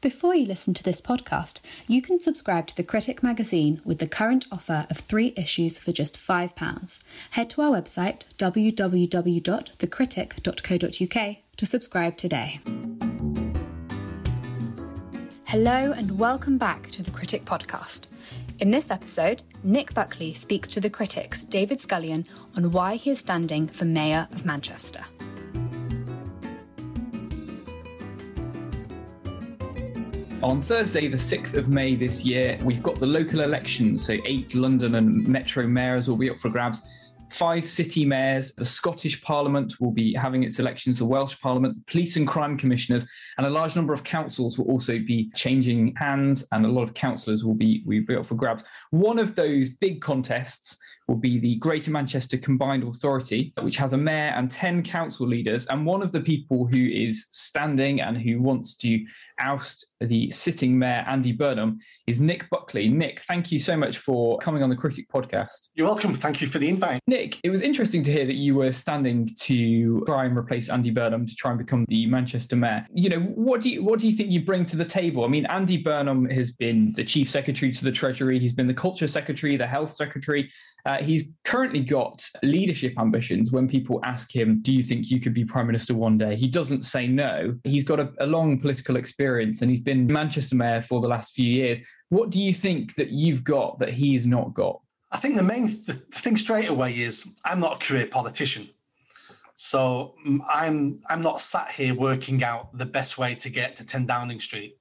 Before you listen to this podcast, you can subscribe to The Critic magazine with the current offer of three issues for just £5. Head to our website www.thecritic.co.uk to subscribe today. Hello, and welcome back to The Critic podcast. In this episode, Nick Buckley speaks to The Critic's David Scullion on why he is standing for Mayor of Manchester. On Thursday, the 6th of May this year, we've got the local elections. So, eight London and Metro mayors will be up for grabs. Five city mayors, the Scottish Parliament will be having its elections, the Welsh Parliament, the police and crime commissioners, and a large number of councils will also be changing hands, and a lot of councillors will be, will be up for grabs. One of those big contests will be the Greater Manchester Combined Authority, which has a mayor and 10 council leaders. And one of the people who is standing and who wants to oust the sitting mayor, Andy Burnham, is Nick Buckley. Nick, thank you so much for coming on the Critic podcast. You're welcome. Thank you for the invite. Nick, it was interesting to hear that you were standing to try and replace Andy Burnham to try and become the Manchester mayor. You know, what do you what do you think you bring to the table? I mean, Andy Burnham has been the chief secretary to the Treasury, he's been the culture secretary, the health secretary. Uh, he's currently got leadership ambitions. When people ask him, Do you think you could be Prime Minister one day? He doesn't say no. He's got a, a long political experience and he's been Manchester Mayor for the last few years. What do you think that you've got that he's not got? I think the main th- thing straight away is I'm not a career politician. So mm, I'm I'm not sat here working out the best way to get to 10 Downing Street.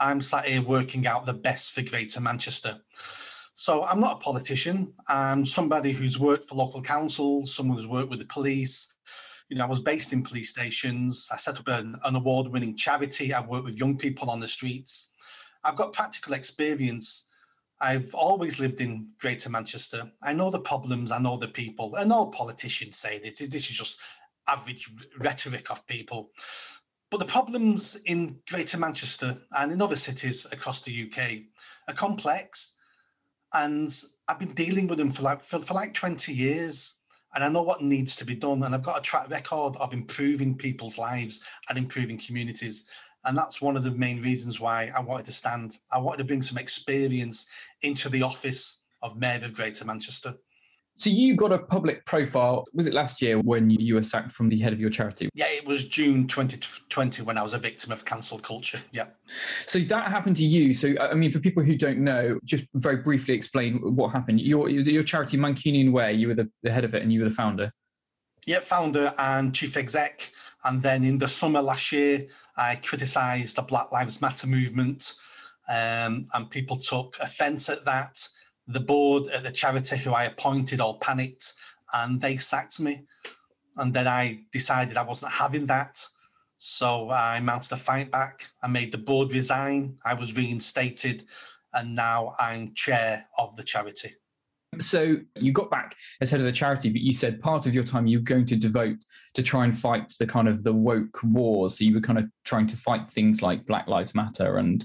I'm sat here working out the best for Greater Manchester. So I'm not a politician. I'm somebody who's worked for local councils, someone who's worked with the police. You know, I was based in police stations. I set up an, an award-winning charity. I've worked with young people on the streets. I've got practical experience. I've always lived in Greater Manchester. I know the problems. I know the people. And all politicians say this. This is just average rhetoric of people. But the problems in Greater Manchester and in other cities across the UK are complex and I've been dealing with them for like for, for like 20 years and I know what needs to be done and I've got a track record of improving people's lives and improving communities and that's one of the main reasons why I wanted to stand. I wanted to bring some experience into the office of Mayor of Greater Manchester so you got a public profile. Was it last year when you were sacked from the head of your charity? Yeah, it was June 2020 when I was a victim of cancelled culture. Yeah. So that happened to you. So I mean, for people who don't know, just very briefly explain what happened. Your your charity Mancunian Way. You were the, the head of it, and you were the founder. Yeah, founder and chief exec. And then in the summer last year, I criticised the Black Lives Matter movement, um, and people took offence at that the board at the charity who I appointed all panicked and they sacked me. And then I decided I wasn't having that. So I mounted a fight back. I made the board resign. I was reinstated. And now I'm chair of the charity. So you got back as head of the charity, but you said part of your time you're going to devote to try and fight the kind of the woke wars. So you were kind of trying to fight things like Black Lives Matter and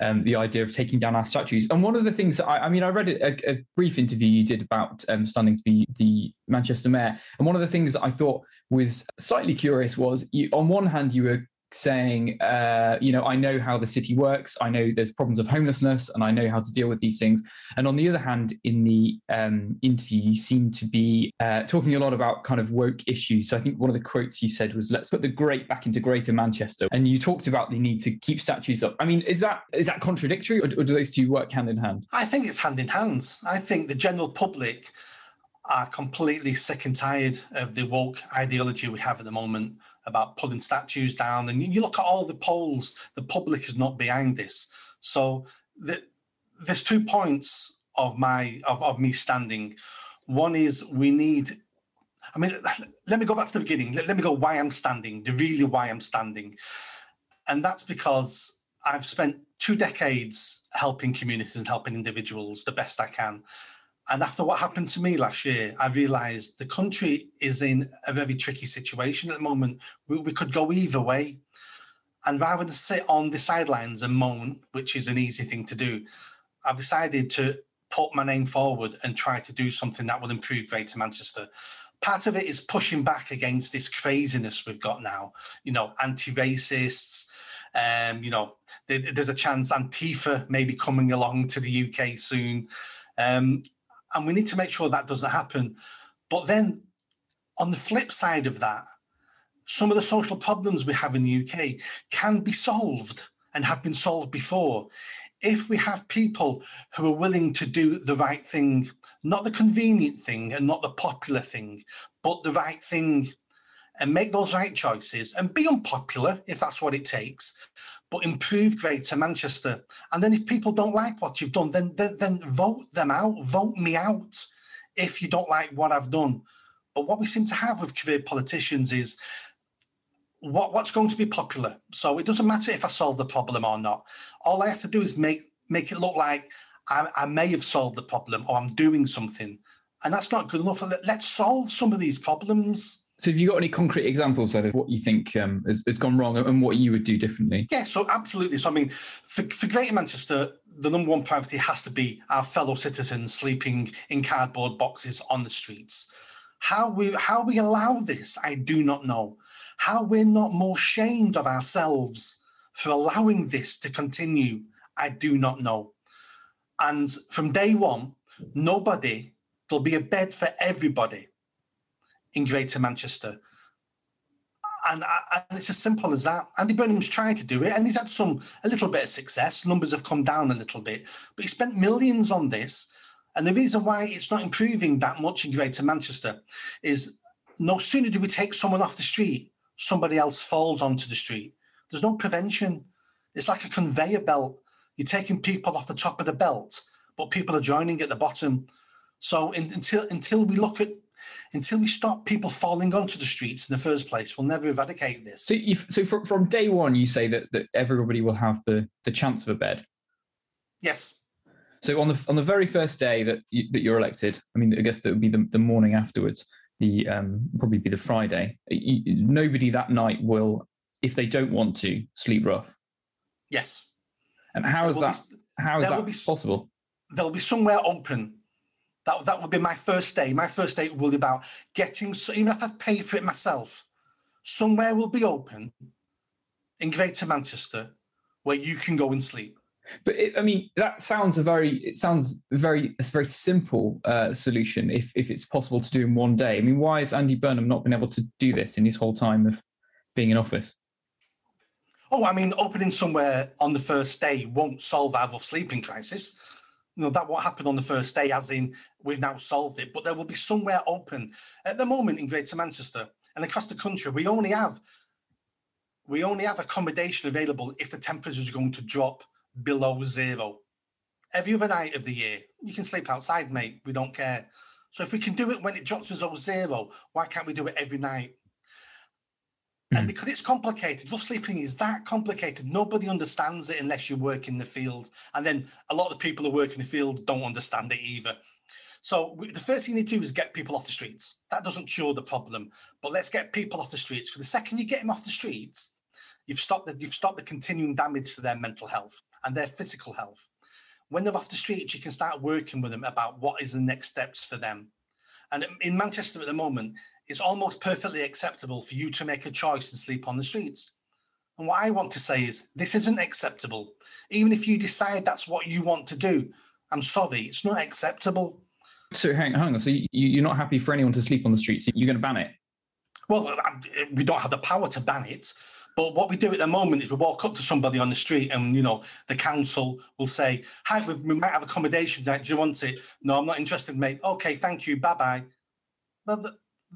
um, the idea of taking down our statues. And one of the things I, I mean, I read a, a, brief interview you did about um, standing to be the Manchester mayor, and one of the things that I thought was slightly curious was, you, on one hand, you were saying, uh, you know, I know how the city works. I know there's problems of homelessness, and I know how to deal with these things. And on the other hand, in the um, interview, you seem to be uh, talking a lot about kind of woke issues. So I think one of the quotes you said was, "Let's put the great back into Greater Manchester." And you talked about the need to keep statues up. I mean, is that is that contradictory, or, or do those two work hand in hand? I think it's hand in hand. I think the general public are completely sick and tired of the woke ideology we have at the moment about pulling statues down. And you look at all the polls, the public is not behind this. So the, there's two points of my of, of me standing. One is we need. I mean, let me go back to the beginning. Let, let me go why I'm standing. The really why I'm standing, and that's because I've spent two decades helping communities and helping individuals the best I can. And after what happened to me last year, I realized the country is in a very tricky situation at the moment. We, we could go either way. And rather than sit on the sidelines and moan, which is an easy thing to do, I've decided to put my name forward and try to do something that will improve Greater Manchester. Part of it is pushing back against this craziness we've got now, you know, anti racists, Um, you know, there's a chance Antifa may be coming along to the UK soon. Um, and we need to make sure that doesn't happen. But then on the flip side of that, some of the social problems we have in the UK can be solved and have been solved before if we have people who are willing to do the right thing, not the convenient thing and not the popular thing, but the right thing and make those right choices and be unpopular if that's what it takes, but improve Greater Manchester. And then if people don't like what you've done, then, then, then vote them out, vote me out if you don't like what I've done. But what we seem to have with career politicians is what, what's going to be popular. So it doesn't matter if I solve the problem or not. All I have to do is make make it look like I, I may have solved the problem or I'm doing something. And that's not good enough. Let's solve some of these problems. So, have you got any concrete examples then of what you think um, has, has, gone wrong and what you would do differently? Yeah, so absolutely. So, I mean, for, for Greater Manchester, the number one priority has to be our fellow citizens sleeping in cardboard boxes on the streets. How we how we allow this, I do not know. How we're not more shamed of ourselves for allowing this to continue, I do not know. And from day one, nobody, there'll be a bed for everybody in Greater Manchester. And, and, it's as simple as that. Andy Burnham's trying to do it, and he's had some a little bit of success. Numbers have come down a little bit, but he spent millions on this. And the reason why it's not improving that much in Greater Manchester is no sooner do we take someone off the street, somebody else falls onto the street. There's no prevention. It's like a conveyor belt. You're taking people off the top of the belt, but people are joining at the bottom. So in, until until we look at until we stop people falling onto the streets in the first place, we'll never eradicate this. So, you, so from, from day one, you say that, that everybody will have the, the chance of a bed. Yes. So on the on the very first day that you, that you're elected, I mean, I guess that would be the, the morning afterwards. The um, probably be the Friday. You, nobody that night will, if they don't want to, sleep rough. Yes. And how is that? Be, how is that be, possible? There'll be somewhere open that that would be my first day. My first day will be about getting, so even if I've paid for it myself, somewhere will be open in Greater Manchester where you can go and sleep. But it, I mean, that sounds a very it sounds very a very simple uh, solution if if it's possible to do in one day. I mean, why has Andy Burnham not been able to do this in his whole time of being in office? Oh, I mean, opening somewhere on the first day won't solve our sleeping crisis you know that won't happen on the first day as in we've now solved it. But there will be somewhere open. At the moment in greater manchester and across the country we only have we only have accommodation available if the temperature is going to drop below zero. Every other night of the year you can sleep outside mate. We don't care. So if we can do it when it drops below zero why can't we do it every night and hmm. because it's complicated, rough sleeping is that complicated. Nobody understands it unless you work in the field. And then a lot of the people who work in the field don't understand it either. So the first thing you need to do is get people off the streets. That doesn't cure the problem, but let's get people off the streets. Because the second you get them off the streets, you've stopped the, you've stopped the continuing damage to their mental health and their physical health. When they're off the streets, you can start working with them about what is the next steps for them. And in Manchester at the moment, it's almost perfectly acceptable for you to make a choice and sleep on the streets. And what I want to say is, this isn't acceptable. Even if you decide that's what you want to do, I'm sorry, it's not acceptable. So hang, hang on. So you, you're not happy for anyone to sleep on the streets? You're going to ban it? Well, uh, we don't have the power to ban it. But what we do at the moment is we walk up to somebody on the street and, you know, the council will say, hi, we, we might have accommodation. Do you want it? No, I'm not interested, mate. Okay, thank you. Bye-bye. Well,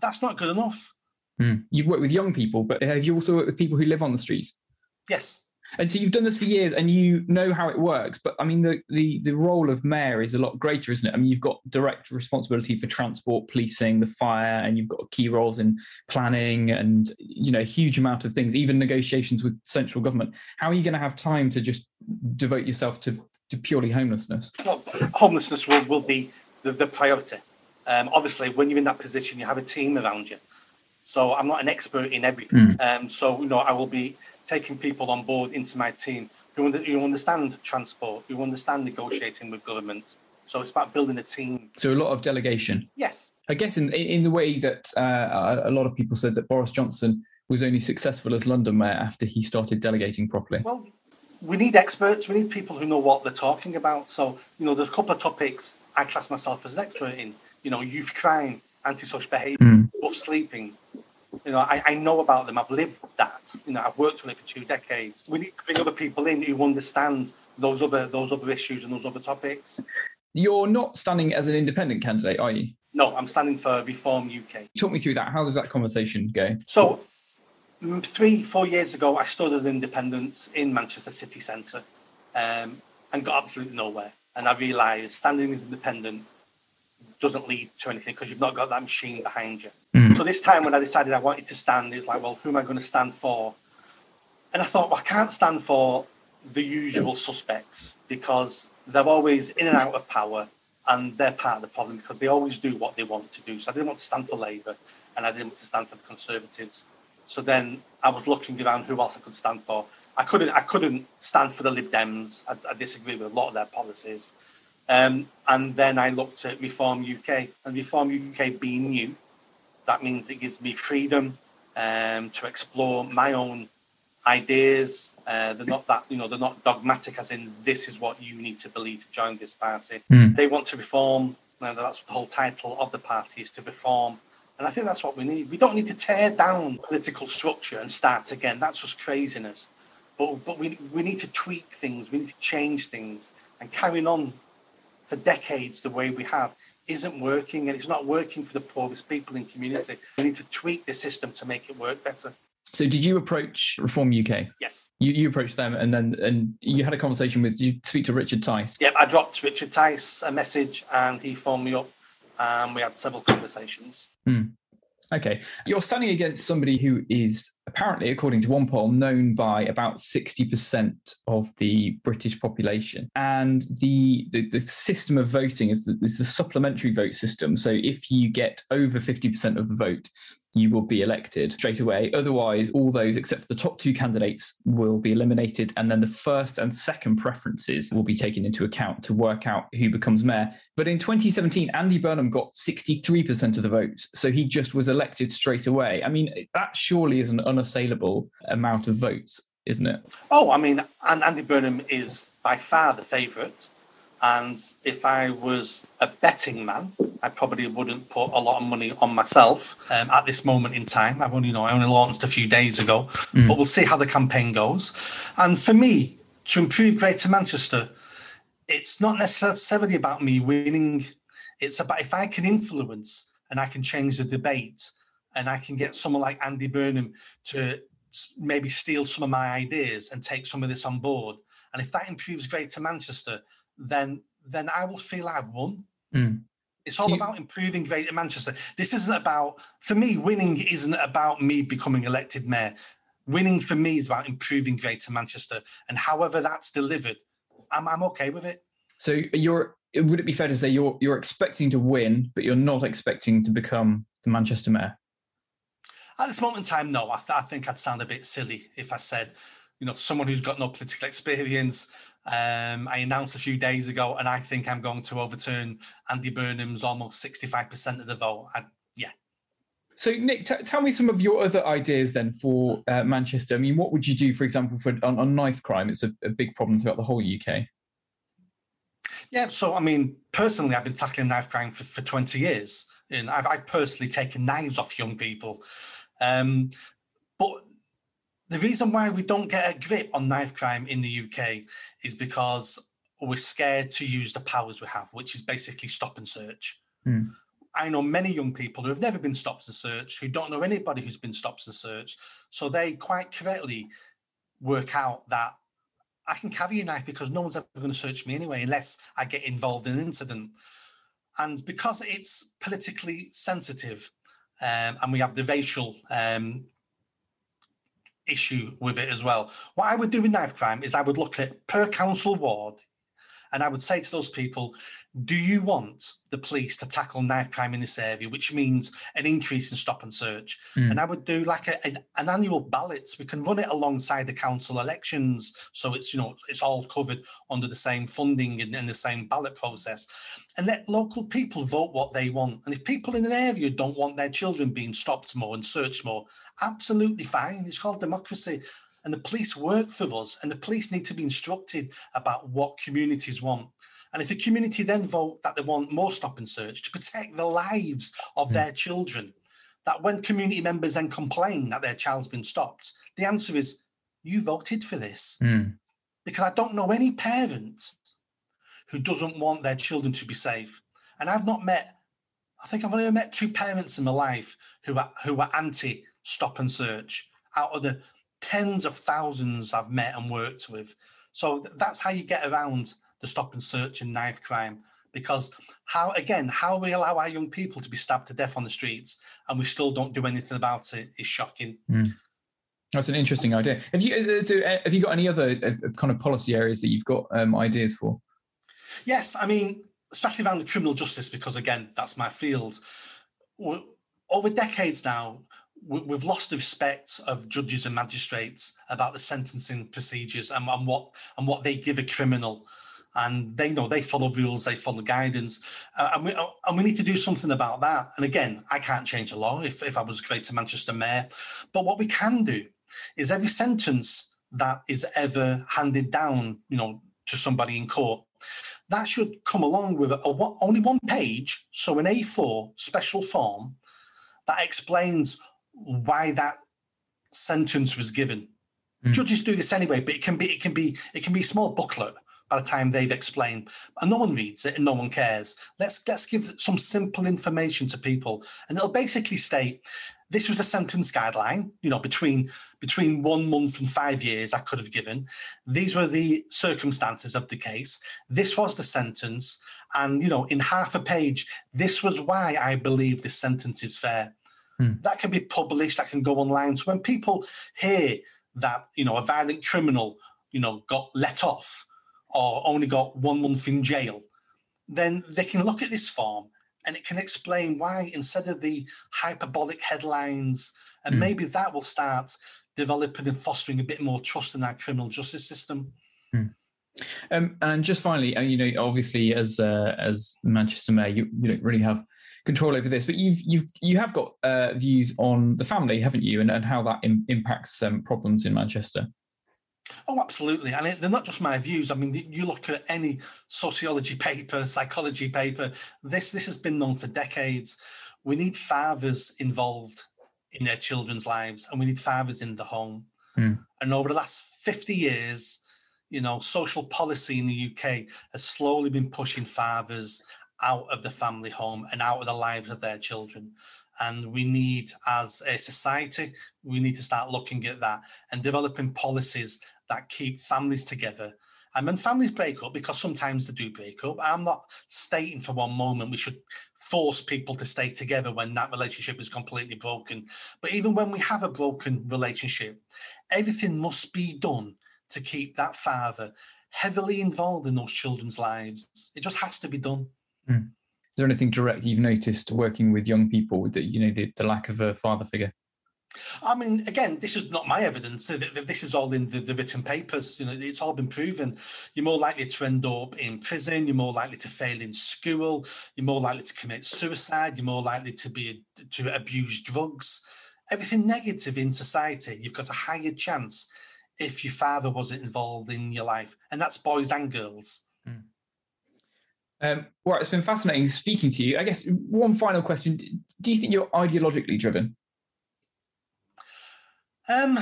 that's not good enough. Mm. You've worked with young people, but have you also worked with people who live on the streets? Yes. And so you've done this for years and you know how it works. But I mean, the, the, the role of mayor is a lot greater, isn't it? I mean, you've got direct responsibility for transport, policing, the fire, and you've got key roles in planning and, you know, a huge amount of things, even negotiations with central government. How are you going to have time to just devote yourself to, to purely homelessness? Well, homelessness will, will be the, the priority. Um, obviously, when you're in that position, you have a team around you. So I'm not an expert in everything. Mm. Um, so, you know, I will be taking people on board into my team who, who understand transport, who understand negotiating with government. So it's about building a team. So a lot of delegation. Yes. I guess in in the way that uh, a lot of people said that Boris Johnson was only successful as London mayor after he started delegating properly? Well, we need experts. We need people who know what they're talking about. So, you know, there's a couple of topics I class myself as an expert in. You know, youth crime, antisocial behaviour, mm. rough sleeping. You know, I, I know about them. I've lived that. You know, I've worked on it for two decades. We need to bring other people in who understand those other those other issues and those other topics. You're not standing as an independent candidate, are you? No, I'm standing for Reform UK. Talk me through that. How does that conversation go? So, three, four years ago, I stood as an independent in Manchester city centre um, and got absolutely nowhere. And I realised standing as independent doesn't lead to anything because you've not got that machine behind you. Mm. So this time when I decided I wanted to stand, it was like, well, who am I going to stand for? And I thought, well, I can't stand for the usual suspects because they're always in and out of power and they're part of the problem because they always do what they want to do. So I didn't want to stand for Labour and I didn't want to stand for the Conservatives. So then I was looking around who else I could stand for. I couldn't I couldn't stand for the Lib Dems. I, I disagree with a lot of their policies. Um, and then I looked at Reform UK and Reform UK being new, that means it gives me freedom um, to explore my own ideas. Uh, they're not that you know they're not dogmatic, as in this is what you need to believe to join this party. Mm. They want to reform. And that's the whole title of the party is to reform. And I think that's what we need. We don't need to tear down political structure and start again. That's just craziness. But but we we need to tweak things. We need to change things. And carrying on for decades the way we have isn't working, and it's not working for the poorest people in community. We need to tweak the system to make it work better. So did you approach Reform UK? Yes. You, you approached them and then and you had a conversation with you speak to Richard Tice? Yep, I dropped Richard Tice a message and he phoned me up and we had several conversations. Hmm. Okay. You're standing against somebody who is apparently, according to one poll, known by about 60% of the British population. And the, the, the system of voting is the, is the supplementary vote system. So if you get over 50% of the vote, you will be elected straight away. Otherwise, all those except for the top two candidates will be eliminated, and then the first and second preferences will be taken into account to work out who becomes mayor. But in 2017, Andy Burnham got 63% of the votes, so he just was elected straight away. I mean, that surely is an unassailable amount of votes, isn't it? Oh, I mean, Andy Burnham is by far the favourite. And if I was a betting man, I probably wouldn't put a lot of money on myself um, at this moment in time. I've only, you know, I only launched a few days ago, mm. but we'll see how the campaign goes. And for me, to improve Greater Manchester, it's not necessarily about me winning. It's about if I can influence and I can change the debate and I can get someone like Andy Burnham to maybe steal some of my ideas and take some of this on board. And if that improves Greater Manchester, then then I will feel I've won. Mm. It's all you... about improving Greater Manchester. This isn't about, for me, winning isn't about me becoming elected mayor. Winning for me is about improving Greater Manchester. And however that's delivered, I'm, I'm okay with it. So you're, would it be fair to say you're, you're expecting to win, but you're not expecting to become the Manchester mayor? At this moment in time, no. I, th- I think I'd sound a bit silly if I said, you know, someone who's got no political experience, um, I announced a few days ago, and I think I'm going to overturn Andy Burnham's almost 65% of the vote. I, yeah. So, Nick, t- tell me some of your other ideas then for uh, Manchester. I mean, what would you do, for example, for on, on knife crime? It's a, a big problem throughout the whole UK. Yeah, so I mean, personally, I've been tackling knife crime for, for 20 years, and I've, I've personally taken knives off young people. Um, but the reason why we don't get a grip on knife crime in the UK is because we're scared to use the powers we have, which is basically stop and search. Mm. I know many young people who have never been stopped and searched, who don't know anybody who's been stopped and searched. So they quite correctly work out that I can carry a knife because no one's ever going to search me anyway, unless I get involved in an incident. And because it's politically sensitive, um, and we have the racial um, issue with it as well. What I would do with knife crime is I would look at per council ward And I would say to those people, do you want the police to tackle knife crime in this area, which means an increase in stop and search? Mm. And I would do like a, an, an annual ballot. We can run it alongside the council elections. So it's, you know, it's all covered under the same funding and, and the same ballot process. And let local people vote what they want. And if people in an area don't want their children being stopped more and searched more, absolutely fine. It's called democracy and the police work for us and the police need to be instructed about what communities want and if the community then vote that they want more stop and search to protect the lives of mm. their children that when community members then complain that their child's been stopped the answer is you voted for this mm. because i don't know any parent who doesn't want their children to be safe and i've not met i think i've only met two parents in my life who are who are anti stop and search out of the tens of thousands I've met and worked with. So that's how you get around the stop and search and knife crime. Because how again, how we allow our young people to be stabbed to death on the streets and we still don't do anything about it is shocking. Mm. That's an interesting idea. Have you uh, so uh, have you got any other uh, kind of policy areas that you've got um, ideas for? Yes, I mean, especially around the criminal justice, because again, that's my field. Over decades now, we've lost respect of judges and magistrates about the sentencing procedures and, and what and what they give a criminal. And they know they follow rules they follow guidance. Uh, and, we, uh, and we need to do something about that. And again i can't change the law if, if i was greater manchester mayor. But what we can do is every sentence that is ever handed down you know to somebody in court that should come along with a, a, only one page so an a4 special form that explains why that sentence was given. Mm. Judges do this anyway, but it can be it can be it can be a small booklet by the time they've explained, and no one reads it and no one cares. Let's let's give some simple information to people, and it'll basically state this was a sentence guideline. You know, between between one month and five years, I could have given. These were the circumstances of the case. This was the sentence, and you know, in half a page, this was why I believe this sentence is fair. Hmm. That can be published, that can go online. So when people hear that, you know, a violent criminal, you know, got let off or only got one month in jail, then they can look at this form and it can explain why instead of the hyperbolic headlines, and mm. maybe that will start developing and fostering a bit more trust in our criminal justice system. Mm. Um, and just finally, uh, you know, obviously, as uh, as Manchester Mayor, you, you don't really have control over this, but you've you've you have got uh, views on the family, haven't you, and, and how that Im- impacts um, problems in Manchester. Oh, absolutely. And they're not just my views. I mean, you look at any sociology paper, psychology paper, this, this has been known for decades. We need fathers involved in their children's lives and we need fathers in the home. Mm. And over the last 50 years, you know, social policy in the UK has slowly been pushing fathers out of the family home and out of the lives of their children. And we need, as a society, we need to start looking at that and developing policies that keep families together. And when families break up, because sometimes they do break up, I'm not stating for one moment we should force people to stay together when that relationship is completely broken. But even when we have a broken relationship, everything must be done to keep that father heavily involved in those children's lives. It just has to be done. Mm. Is there anything direct you've noticed working with young people that you know the, the lack of a father figure? I mean, again, this is not my evidence. This is all in the, the, written papers. You know, it's all been proven. You're more likely to end up in prison. You're more likely to fail in school. You're more likely to commit suicide. You're more likely to be to abuse drugs. Everything negative in society. You've got a higher chance if your father wasn't involved in your life, and that's boys and girls. Um, well, it's been fascinating speaking to you. I guess one final question: Do you think you're ideologically driven? Um,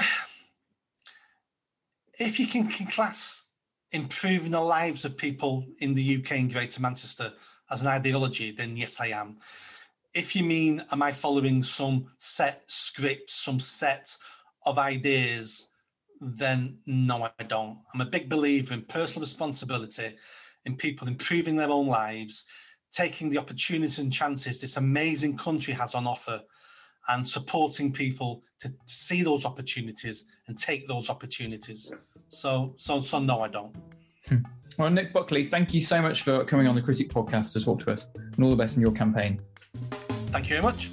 if you can, can class improving the lives of people in the UK and Greater Manchester as an ideology, then yes, I am. If you mean, am I following some set script, some set of ideas, then no, I don't. I'm a big believer in personal responsibility in people improving their own lives, taking the opportunities and chances this amazing country has on offer, and supporting people to, to see those opportunities and take those opportunities. So, so, so no, I don't. Hmm. Well, Nick Buckley, thank you so much for coming on the Critic podcast to talk to us, and all the best in your campaign. Thank you very much.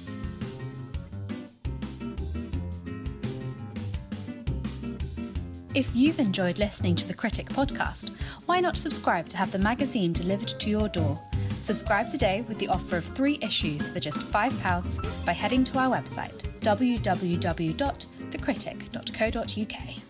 If you've enjoyed listening to the Critic podcast, why not subscribe to have the magazine delivered to your door? Subscribe today with the offer of three issues for just £5 by heading to our website www.thecritic.co.uk.